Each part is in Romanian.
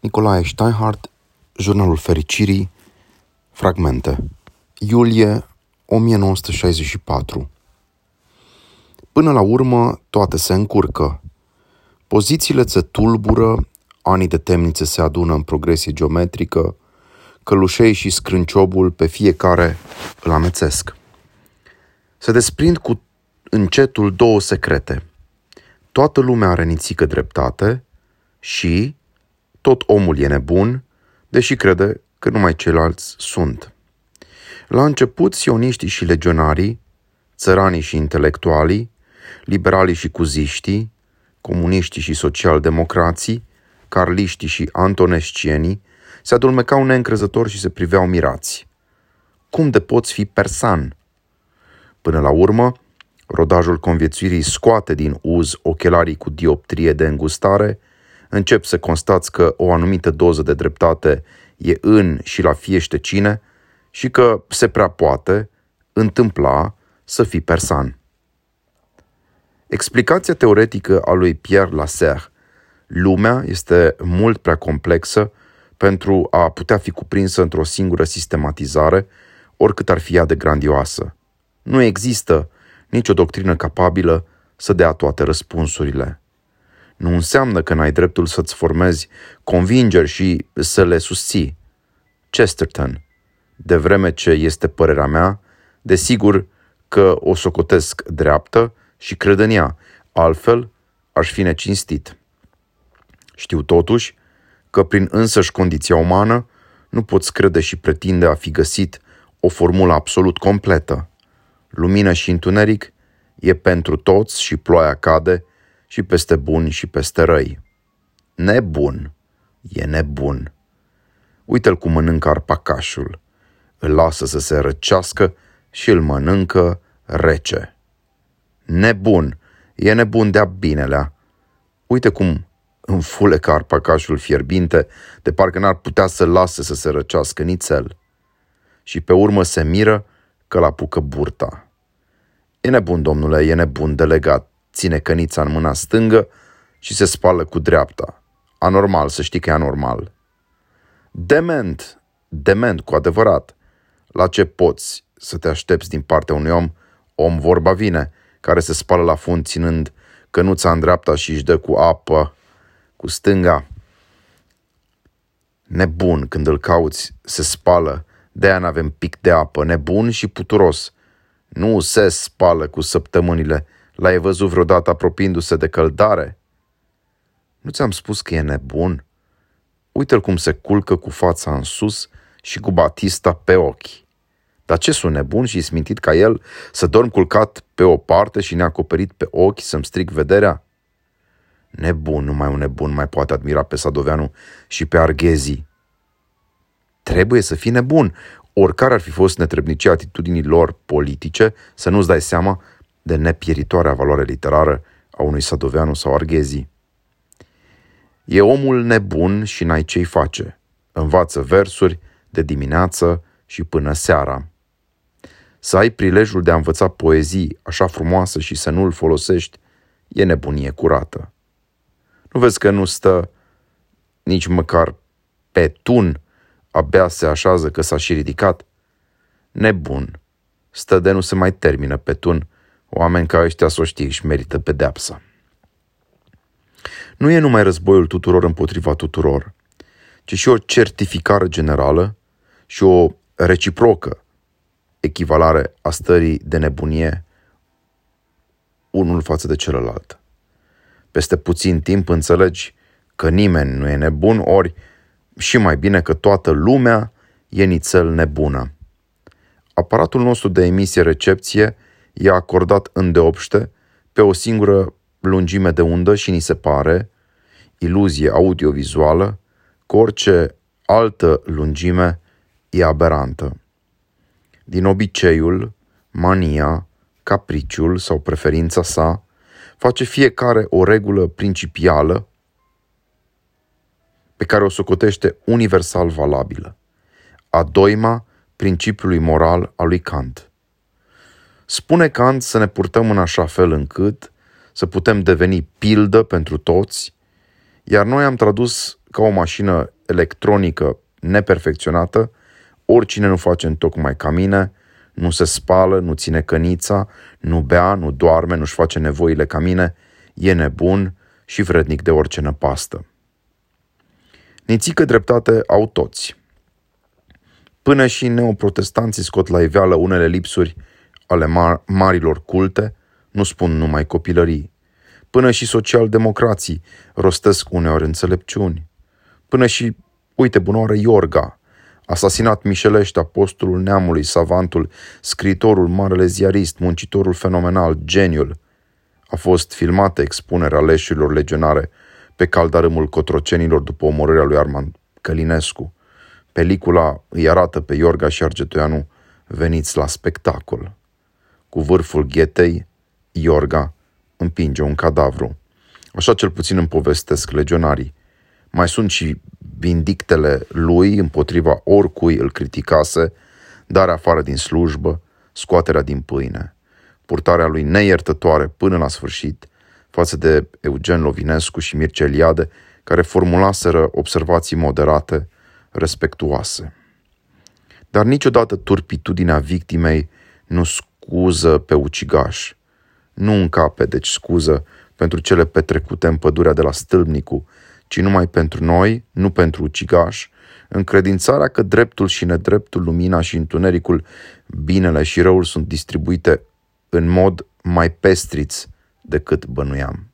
Nicolae Steinhardt, Jurnalul Fericirii, Fragmente. Iulie 1964 Până la urmă, toate se încurcă. Pozițiile se tulbură, anii de temnițe se adună în progresie geometrică, călușei și scrânciobul pe fiecare îl amețesc. Se desprind cu încetul două secrete. Toată lumea are nițică dreptate și tot omul e nebun, deși crede că numai ceilalți sunt. La început, sioniștii și legionarii, țăranii și intelectualii, liberalii și cuziștii, comuniștii și socialdemocrații, carliștii și antonescienii, se adulmecau neîncrezători și se priveau mirați. Cum de poți fi persan? Până la urmă, rodajul conviețuirii scoate din uz ochelarii cu dioptrie de îngustare, încep să constați că o anumită doză de dreptate e în și la fiește cine și că se prea poate întâmpla să fii persan. Explicația teoretică a lui Pierre Lasserre, lumea este mult prea complexă pentru a putea fi cuprinsă într-o singură sistematizare, oricât ar fi ea de grandioasă. Nu există nicio doctrină capabilă să dea toate răspunsurile. Nu înseamnă că n-ai dreptul să-ți formezi convingeri și să le susții. Chesterton. De vreme ce este părerea mea, desigur că o socotesc dreaptă și cred în ea, altfel aș fi necinstit. Știu totuși că prin însăși condiția umană nu poți crede și pretinde a fi găsit o formulă absolut completă. Lumină și întuneric e pentru toți și ploaia cade și peste buni și peste răi. Nebun e nebun. Uite-l cum mănâncă arpacașul. Îl lasă să se răcească și îl mănâncă rece. Nebun, e nebun de-a binelea. Uite cum înfulecă arpacașul fierbinte, de parcă n-ar putea să lase să se răcească nițel. Și pe urmă se miră că l apucă burta. E nebun, domnule, e nebun, delegat. Ține cănița în mâna stângă și se spală cu dreapta. Anormal, să știi că e anormal. Dement, dement cu adevărat. La ce poți să te aștepți din partea unui om? Om vorba vine, care se spală la fund ținând cănuța în dreapta și își dă cu apă cu stânga. Nebun când îl cauți, se spală, de-aia n-avem pic de apă, nebun și puturos. Nu se spală cu săptămânile. L-ai văzut vreodată apropiindu-se de căldare? Nu ți-am spus că e nebun? Uite-l cum se culcă cu fața în sus și cu batista pe ochi. Dar ce sunt nebun și smintit ca el să dorm culcat pe o parte și neacoperit pe ochi să-mi stric vederea? Nebun, numai un nebun mai poate admira pe Sadoveanu și pe Arghezi. Trebuie să fii nebun, oricare ar fi fost netrebnicia atitudinii lor politice, să nu-ți dai seama de nepieritoarea valoare literară a unui Sadoveanu sau Arghezi. E omul nebun și n-ai ce-i face. Învață versuri de dimineață și până seara. Să ai prilejul de a învăța poezii așa frumoasă și să nu-l folosești, e nebunie curată. Nu vezi că nu stă nici măcar pe tun, abia se așează că s-a și ridicat? Nebun. Stă de nu se mai termină pe tun. Oameni ca ăștia să o știi își merită pedeapsa. Nu e numai războiul tuturor împotriva tuturor, ci și o certificare generală și o reciprocă echivalare a stării de nebunie unul față de celălalt. Peste puțin timp înțelegi că nimeni nu e nebun, ori și mai bine că toată lumea e nițel nebună. Aparatul nostru de emisie-recepție e acordat îndeopște pe o singură lungime de undă și ni se pare, iluzie audiovizuală, că orice altă lungime e aberantă. Din obiceiul, mania, capriciul sau preferința sa, face fiecare o regulă principială pe care o socotește universal valabilă, a doima principiului moral al lui Kant. Spune Kant să ne purtăm în așa fel încât să putem deveni pildă pentru toți, iar noi am tradus ca o mașină electronică neperfecționată, oricine nu face în tocmai ca mine, nu se spală, nu ține cănița, nu bea, nu doarme, nu-și face nevoile ca mine, e nebun și vrednic de orice năpastă. Nițică dreptate au toți. Până și neoprotestanții scot la iveală unele lipsuri ale mar- marilor culte, nu spun numai copilării. Până și socialdemocrații rostesc uneori înțelepciuni. Până și, uite, bunoară Iorga, asasinat mișelește apostolul neamului, savantul, scritorul, marele ziarist, muncitorul fenomenal, geniul. A fost filmată expunerea leșurilor legionare pe caldarâmul cotrocenilor după omorârea lui Armand Călinescu. Pelicula îi arată pe Iorga și Argetoianu veniți la spectacol. Cu vârful ghetei, Iorga împinge un cadavru. Așa cel puțin îmi povestesc legionarii. Mai sunt și vindictele lui împotriva oricui îl criticase, darea afară din slujbă, scoaterea din pâine, purtarea lui neiertătoare până la sfârșit față de Eugen Lovinescu și Mircea Eliade, care formulaseră observații moderate, respectuoase. Dar niciodată turpitudinea victimei nu scuză pe ucigaș. Nu încape, deci scuză, pentru cele petrecute în pădurea de la Stâlpnicu, ci numai pentru noi, nu pentru ucigaș, încredințarea că dreptul și nedreptul, lumina și întunericul, binele și răul sunt distribuite în mod mai pestriț decât bănuiam.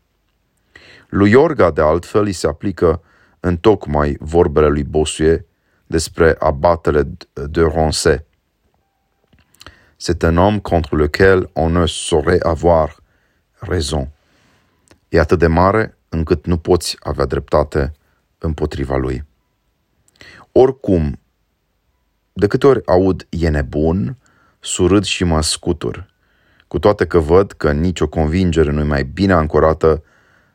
Lui Iorga, de altfel, îi se aplică în tocmai vorbele lui Bossuet despre abatele de Roncet. C'est un homme contre lequel on ne saurait avoir raison. E atât de mare încât nu poți avea dreptate împotriva lui. Oricum, de câte ori aud e nebun, surâd și mă scutur, cu toate că văd că nicio convingere nu e mai bine ancorată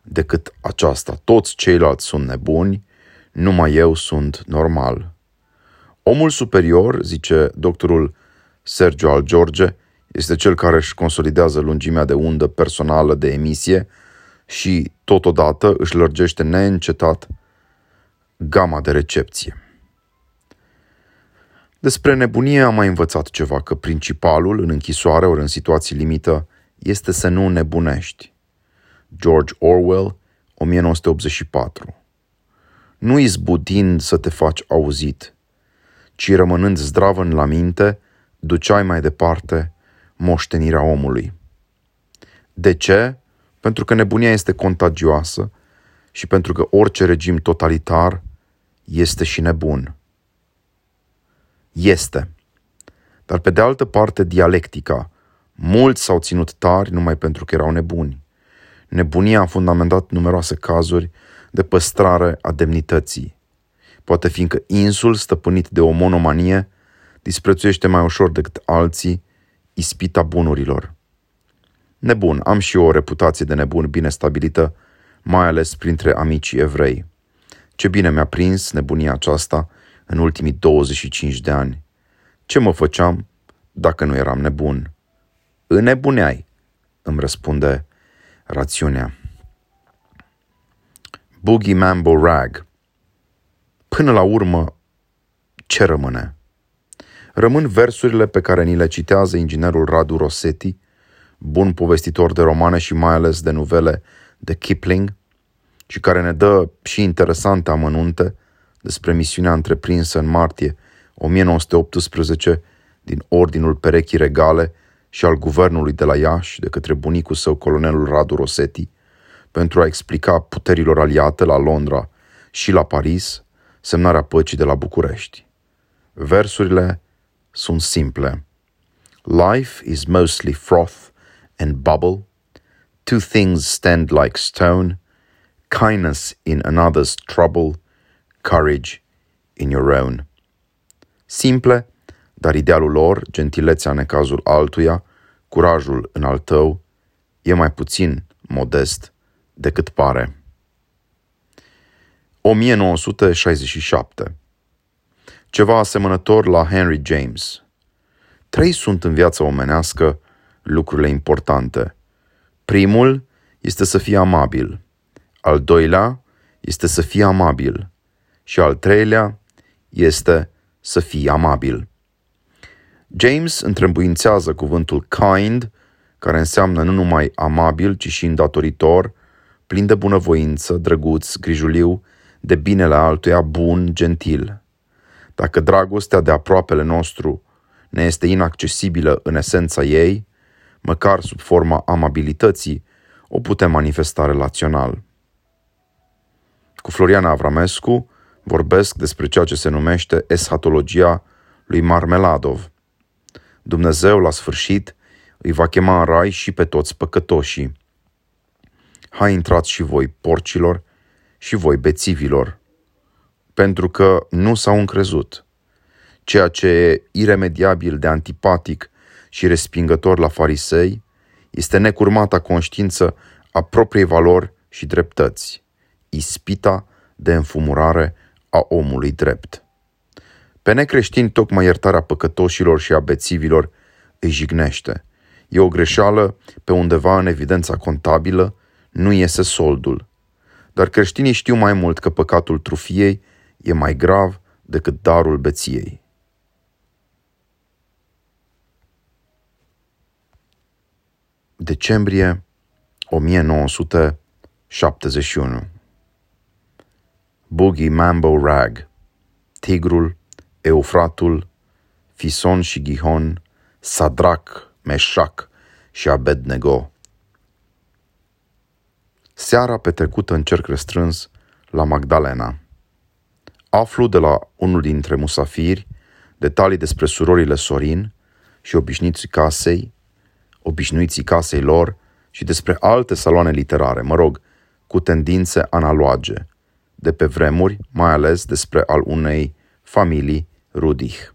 decât aceasta. Toți ceilalți sunt nebuni, numai eu sunt normal. Omul superior, zice doctorul Sergio Al George, este cel care își consolidează lungimea de undă personală de emisie și, totodată, își lărgește neîncetat gama de recepție. Despre nebunie am mai învățat ceva, că principalul, în închisoare ori în situații limită, este să nu nebunești. George Orwell, 1984 Nu izbudind să te faci auzit, ci rămânând zdravăn la minte, duceai mai departe moștenirea omului. De ce? Pentru că nebunia este contagioasă și pentru că orice regim totalitar este și nebun. Este. Dar pe de altă parte, dialectica. Mulți s-au ținut tari numai pentru că erau nebuni. Nebunia a fundamentat numeroase cazuri de păstrare a demnității. Poate fiindcă insul, stăpânit de o monomanie, disprețuiește mai ușor decât alții ispita bunurilor. Nebun, am și eu o reputație de nebun bine stabilită, mai ales printre amicii evrei. Ce bine mi-a prins nebunia aceasta în ultimii 25 de ani. Ce mă făceam dacă nu eram nebun? Înnebuneai, îmi răspunde rațiunea. Boogie Mambo Rag. Până la urmă, ce rămâne? Rămân versurile pe care ni le citează inginerul Radu Rossetti, bun povestitor de romane și mai ales de novele de Kipling, și care ne dă și interesante amănunte despre misiunea întreprinsă în martie 1918 din Ordinul Perechii Regale și al guvernului de la Iași de către bunicul său, colonelul Radu Rossetti, pentru a explica puterilor aliate la Londra și la Paris semnarea păcii de la București. Versurile sunt simple. Life is mostly froth and bubble. Two things stand like stone kindness in another's trouble, courage in your own. Simple, dar idealul lor, gentilețea în necazul altuia, curajul în al tău, e mai puțin modest decât pare. 1967 Ceva asemănător la Henry James. Trei sunt în viața omenească lucrurile importante. Primul este să fii amabil. Al doilea este să fii amabil. Și al treilea este să fii amabil. James întrebuințează cuvântul kind, care înseamnă nu numai amabil, ci și îndatoritor, plin de bunăvoință, drăguț, grijuliu, de binele altuia, bun, gentil. Dacă dragostea de aproapele nostru ne este inaccesibilă în esența ei, măcar sub forma amabilității, o putem manifesta relațional. Cu Floriana Avramescu vorbesc despre ceea ce se numește eschatologia lui Marmeladov. Dumnezeu, la sfârșit, îi va chema în rai și pe toți păcătoșii. Hai intrați și voi, porcilor, și voi, bețivilor, pentru că nu s-au încrezut. Ceea ce e iremediabil de antipatic și respingător la farisei este necurmata conștiință a propriei valori și dreptăți, ispita de înfumurare a omului drept. Pe necreștini tocmai iertarea păcătoșilor și a bețivilor îi jignește. E o greșeală pe undeva în evidența contabilă, nu iese soldul. Dar creștinii știu mai mult că păcatul trufiei e mai grav decât darul beției. Decembrie 1971 Boogie Mambo Rag Tigrul, Eufratul, Fison și Gihon, Sadrac, Meșac și Abednego. Seara petrecută în cerc restrâns la Magdalena. Aflu de la unul dintre musafiri detalii despre surorile Sorin și obișnuiții casei, obișnuiții casei lor și despre alte saloane literare, mă rog, cu tendințe analoage, de pe vremuri, mai ales despre al unei familii Rudich.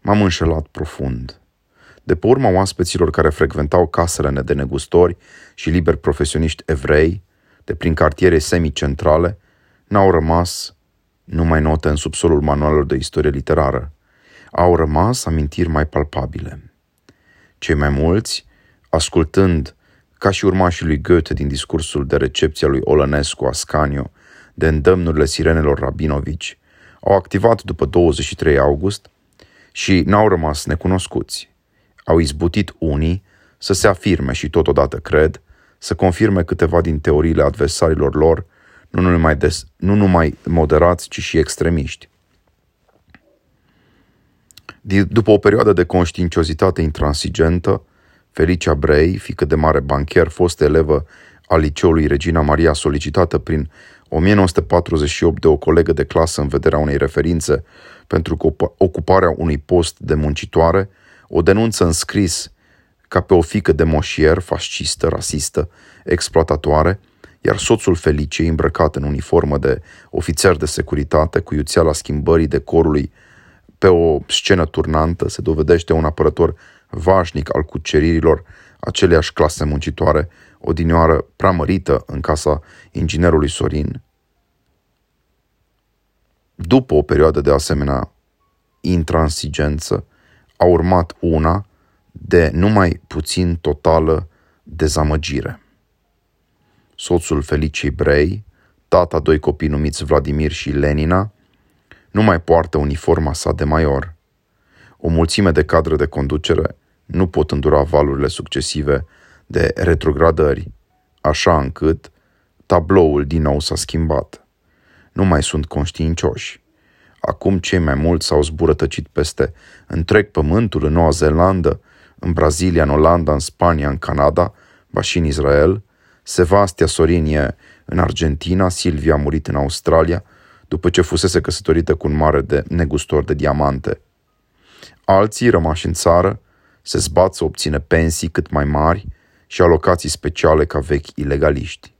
M-am înșelat profund. De pe urma oaspeților care frecventau casele de negustori și liberi profesioniști evrei, de prin cartiere semicentrale, n-au rămas numai note în subsolul manualelor de istorie literară. Au rămas amintiri mai palpabile. Cei mai mulți, ascultând ca și urmașii lui Goethe din discursul de recepție a lui Olănescu Ascanio, de îndemnurile sirenelor Rabinovici, au activat după 23 august și n-au rămas necunoscuți. Au izbutit unii să se afirme și totodată cred, să confirme câteva din teoriile adversarilor lor, nu numai, des, nu numai moderați, ci și extremiști. După o perioadă de conștiinciozitate intransigentă, Felicia Brei, fică de mare bancher, fost elevă al liceului Regina Maria, solicitată prin 1948 de o colegă de clasă în vederea unei referințe pentru ocuparea unui post de muncitoare, o denunță în scris ca pe o fică de moșier, fascistă, rasistă, exploatatoare, iar soțul Felicei, îmbrăcat în uniformă de ofițer de securitate, cu iuțeala schimbării decorului pe o scenă turnantă, se dovedește un apărător vașnic al cuceririlor aceleiași clase muncitoare, odinioară prea mărită în casa inginerului Sorin. După o perioadă de asemenea intransigență, a urmat una de numai puțin totală dezamăgire. Soțul Felicii Brei, tata doi copii numiți Vladimir și Lenina, nu mai poartă uniforma sa de major. O mulțime de cadre de conducere nu pot îndura valurile succesive de retrogradări, așa încât tabloul din nou s-a schimbat. Nu mai sunt conștiincioși. Acum cei mai mulți s-au zburătăcit peste întreg pământul în Noua Zeelandă, în Brazilia, în Olanda, în Spania, în Canada, ba și în Israel. Sevastia Sorinie în Argentina, Silvia a murit în Australia, după ce fusese căsătorită cu un mare de negustor de diamante. Alții, rămași în țară, se zbat să obțină pensii cât mai mari și alocații speciale ca vechi ilegaliști.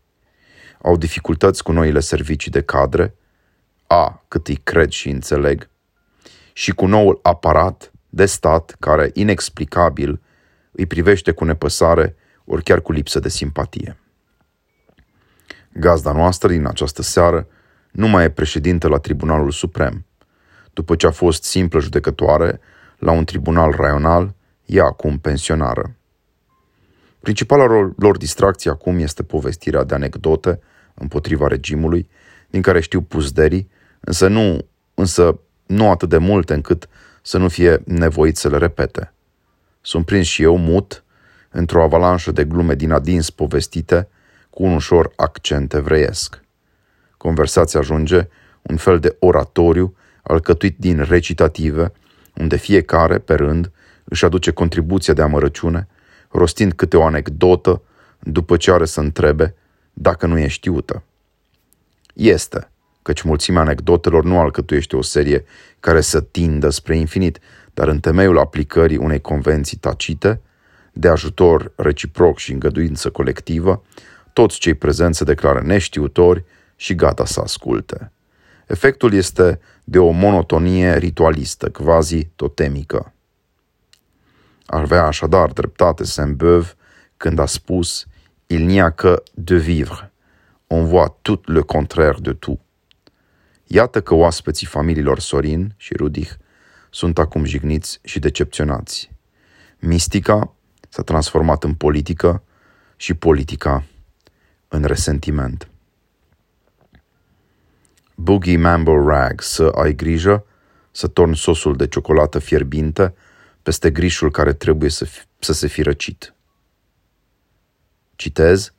Au dificultăți cu noile servicii de cadre, a, cât îi cred și înțeleg, și cu noul aparat de stat care, inexplicabil, îi privește cu nepăsare ori chiar cu lipsă de simpatie. Gazda noastră din această seară nu mai e președintă la Tribunalul Suprem. După ce a fost simplă judecătoare la un tribunal raional, e acum pensionară. Principala lor distracție acum este povestirea de anecdote împotriva regimului, din care știu puzderii, însă nu, însă nu atât de multe încât să nu fie nevoit să le repete. Sunt prins și eu mut într-o avalanșă de glume din adins povestite cu un ușor accent evreiesc. Conversația ajunge un fel de oratoriu alcătuit din recitative, unde fiecare, pe rând, își aduce contribuția de amărăciune, rostind câte o anecdotă după ce are să întrebe dacă nu e știută. Este, căci mulțimea anecdotelor nu alcătuiește o serie care să tindă spre infinit, dar în temeiul aplicării unei convenții tacite, de ajutor reciproc și îngăduință colectivă, toți cei prezenți se declară neștiutori și gata să asculte. Efectul este de o monotonie ritualistă, quasi totemică. Ar avea așadar dreptate Saint-Beuve când a spus Il n'y a que de vivre. On voit tout le contraire de tout. Iată că oaspeții familiilor Sorin și Rudich sunt acum jigniți și decepționați. Mistica s-a transformat în politică și politica în resentiment. Boogie Mambo Rag, să ai grijă să torni sosul de ciocolată fierbinte peste grișul care trebuie să, fi, să se fi răcit. Citez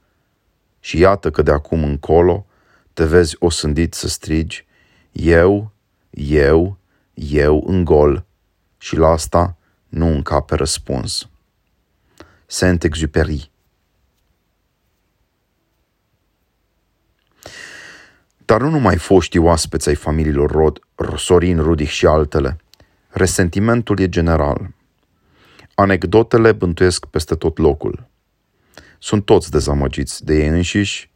și iată că de acum încolo te vezi osândit să strigi eu, eu, eu în gol și la asta nu încape răspuns. Saint-Exupéry Dar nu numai foștii oaspeți ai familiilor Rod, Sorin, Rudich și altele. Resentimentul e general. Anecdotele bântuiesc peste tot locul. Sunt toți dezamăgiți de ei înșiși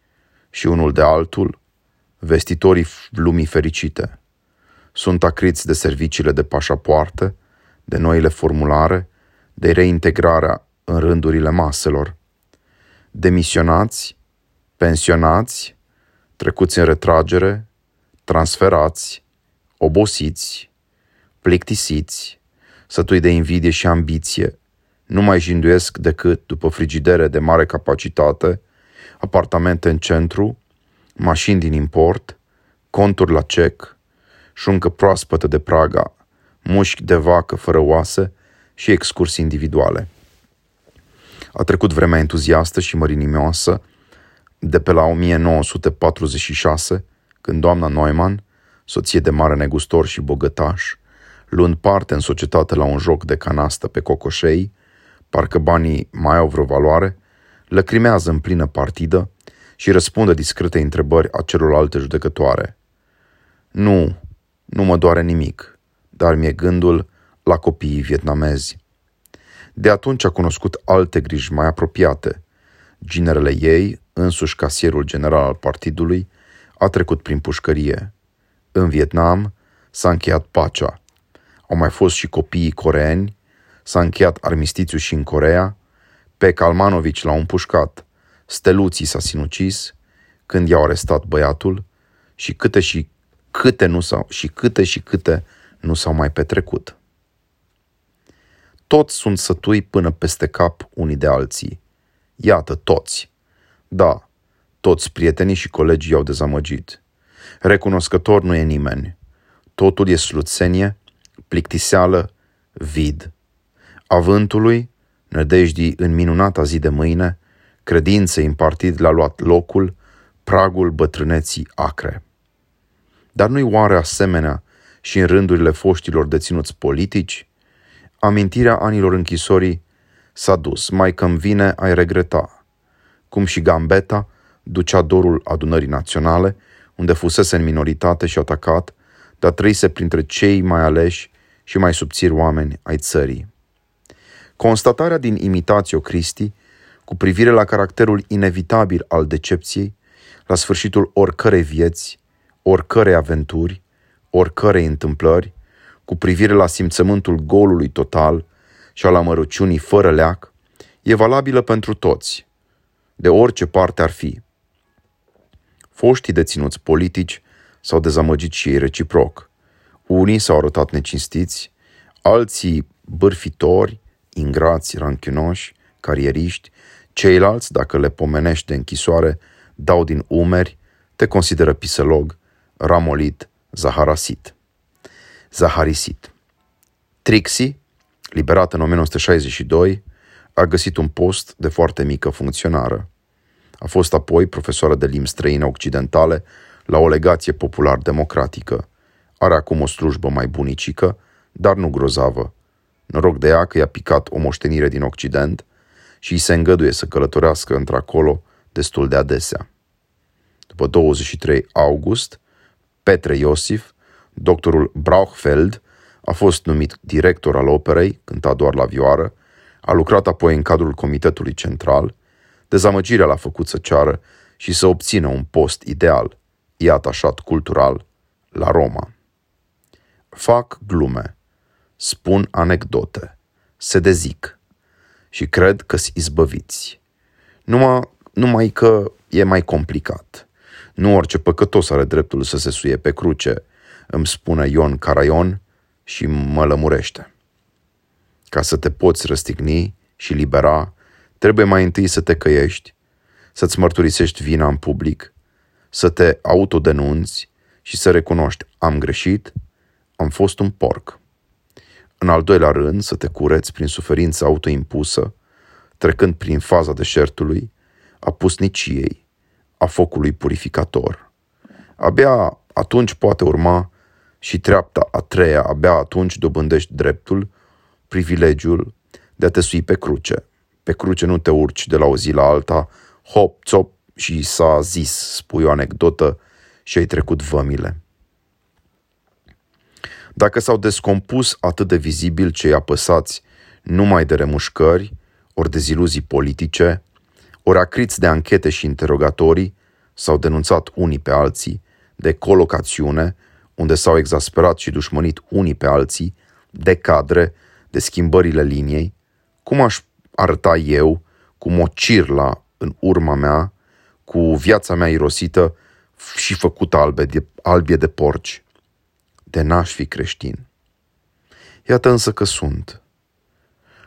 și unul de altul, vestitorii lumii fericite. Sunt acriți de serviciile de pașapoarte, de noile formulare, de reintegrarea în rândurile maselor. Demisionați, pensionați, trecuți în retragere, transferați, obosiți, plictisiți, sătui de invidie și ambiție, nu mai jinduiesc decât după frigidere de mare capacitate, apartamente în centru, mașini din import, conturi la cec, șuncă proaspătă de Praga, mușchi de vacă fără oase și excursii individuale. A trecut vremea entuziastă și mărinimioasă de pe la 1946, când doamna Neumann, soție de mare negustor și bogătaș, luând parte în societate la un joc de canastă pe cocoșei, parcă banii mai au vreo valoare, lăcrimează în plină partidă și răspunde discrete întrebări a celorlalte judecătoare. Nu, nu mă doare nimic, dar mi-e gândul la copiii vietnamezi. De atunci a cunoscut alte griji mai apropiate. Ginerele ei, însuși casierul general al partidului, a trecut prin pușcărie. În Vietnam s-a încheiat pacea. Au mai fost și copiii coreeni, s-a încheiat armistițiu și în Corea, pe Kalmanovici l-au împușcat, Steluții s-a sinucis, când i-au arestat băiatul și câte și câte nu s-au, și câte și câte nu s-au mai petrecut. Toți sunt sătui până peste cap unii de alții. Iată, toți. Da, toți prietenii și colegii i-au dezamăgit. Recunoscător nu e nimeni. Totul e sluțenie, plictiseală, vid. Avântului, nădejdii în minunata zi de mâine, credinței în partid l-a luat locul, pragul bătrâneții acre. Dar nu-i oare asemenea și în rândurile foștilor deținuți politici? Amintirea anilor închisorii s-a dus, mai că vine ai regreta. Cum și Gambetta ducea dorul adunării naționale, unde fusese în minoritate și atacat, dar trăise printre cei mai aleși și mai subțiri oameni ai țării. Constatarea din Imitatio Christi cu privire la caracterul inevitabil al decepției, la sfârșitul oricărei vieți, oricărei aventuri, oricărei întâmplări, cu privire la simțământul golului total și al amărăciunii fără leac, e valabilă pentru toți, de orice parte ar fi. Foștii deținuți politici s-au dezamăgit și ei reciproc. Unii s-au arătat necinstiți, alții bârfitori, ingrați, ranchinoși, carieriști, ceilalți, dacă le pomenești de închisoare, dau din umeri, te consideră piselog, ramolit, Zaharasit. Zaharisit. Trixie, liberată în 1962, a găsit un post de foarte mică funcționară. A fost apoi profesoară de limbi străine occidentale la o legație popular-democratică. Are acum o slujbă mai bunicică, dar nu grozavă. Noroc de ea că i-a picat o moștenire din Occident și îi se îngăduie să călătorească într-acolo destul de adesea. După 23 august, Petre Iosif, doctorul Brauchfeld, a fost numit director al operei, cânta doar la vioară, a lucrat apoi în cadrul Comitetului Central, dezamăgirea l-a făcut să ceară și să obțină un post ideal, e atașat cultural, la Roma. Fac glume, spun anecdote, se dezic și cred că-s izbăviți. Numai, numai că e mai complicat. Nu orice păcătos are dreptul să se suie pe cruce, îmi spune Ion Caraion și mă lămurește. Ca să te poți răstigni și libera, trebuie mai întâi să te căiești, să-ți mărturisești vina în public, să te autodenunți și să recunoști am greșit, am fost un porc. În al doilea rând, să te cureți prin suferința autoimpusă, trecând prin faza deșertului, a pusniciei, a focului purificator. Abia atunci poate urma și treapta a treia, abia atunci dobândești dreptul, privilegiul de a te sui pe cruce. Pe cruce nu te urci de la o zi la alta, hop, țop și s-a zis, spui o anecdotă și ai trecut vămile. Dacă s-au descompus atât de vizibil cei apăsați numai de remușcări, ori deziluzii politice, ori acriți de anchete și interogatorii, s-au denunțat unii pe alții, de colocațiune, unde s-au exasperat și dușmănit unii pe alții, de cadre, de schimbările liniei, cum aș arăta eu cu mocirla în urma mea, cu viața mea irosită și făcută albe de, albie de porci, de n-aș fi creștin. Iată însă că sunt.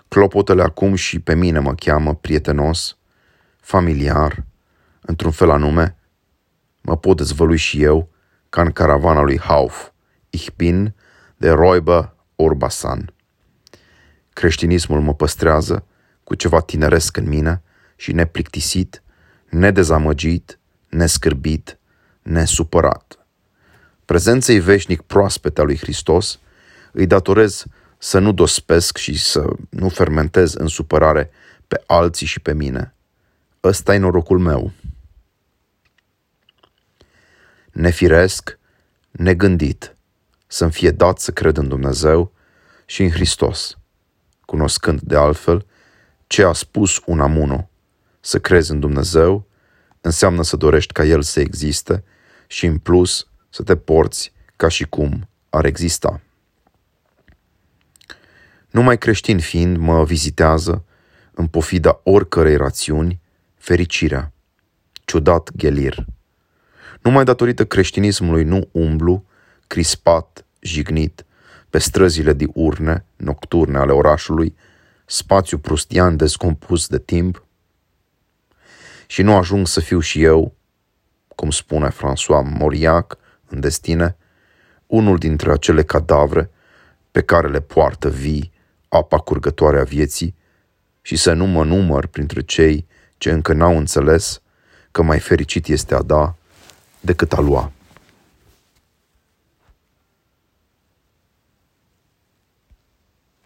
Clopotele acum și pe mine mă cheamă prietenos, familiar, într-un fel anume, mă pot dezvălui și eu ca în caravana lui Hauf, Ich bin de Roiba Orbasan. Creștinismul mă păstrează cu ceva tineresc în mine și neplictisit, nedezamăgit, nescârbit, nesupărat. Prezenței veșnic proaspete a lui Hristos îi datorez să nu dospesc și să nu fermentez în supărare pe alții și pe mine. Ăsta e norocul meu nefiresc, negândit, să-mi fie dat să cred în Dumnezeu și în Hristos, cunoscând de altfel ce a spus un amuno, să crezi în Dumnezeu înseamnă să dorești ca El să existe și în plus să te porți ca și cum ar exista. Numai creștin fiind mă vizitează, în pofida oricărei rațiuni, fericirea. Ciudat ghelir. Numai datorită creștinismului nu umblu, crispat, jignit, pe străzile diurne, nocturne ale orașului, spațiu prustian descompus de timp, și nu ajung să fiu și eu, cum spune François Moriac în destine, unul dintre acele cadavre pe care le poartă vii apa curgătoare a vieții și să nu mă număr printre cei ce încă n-au înțeles că mai fericit este a da decât a lua.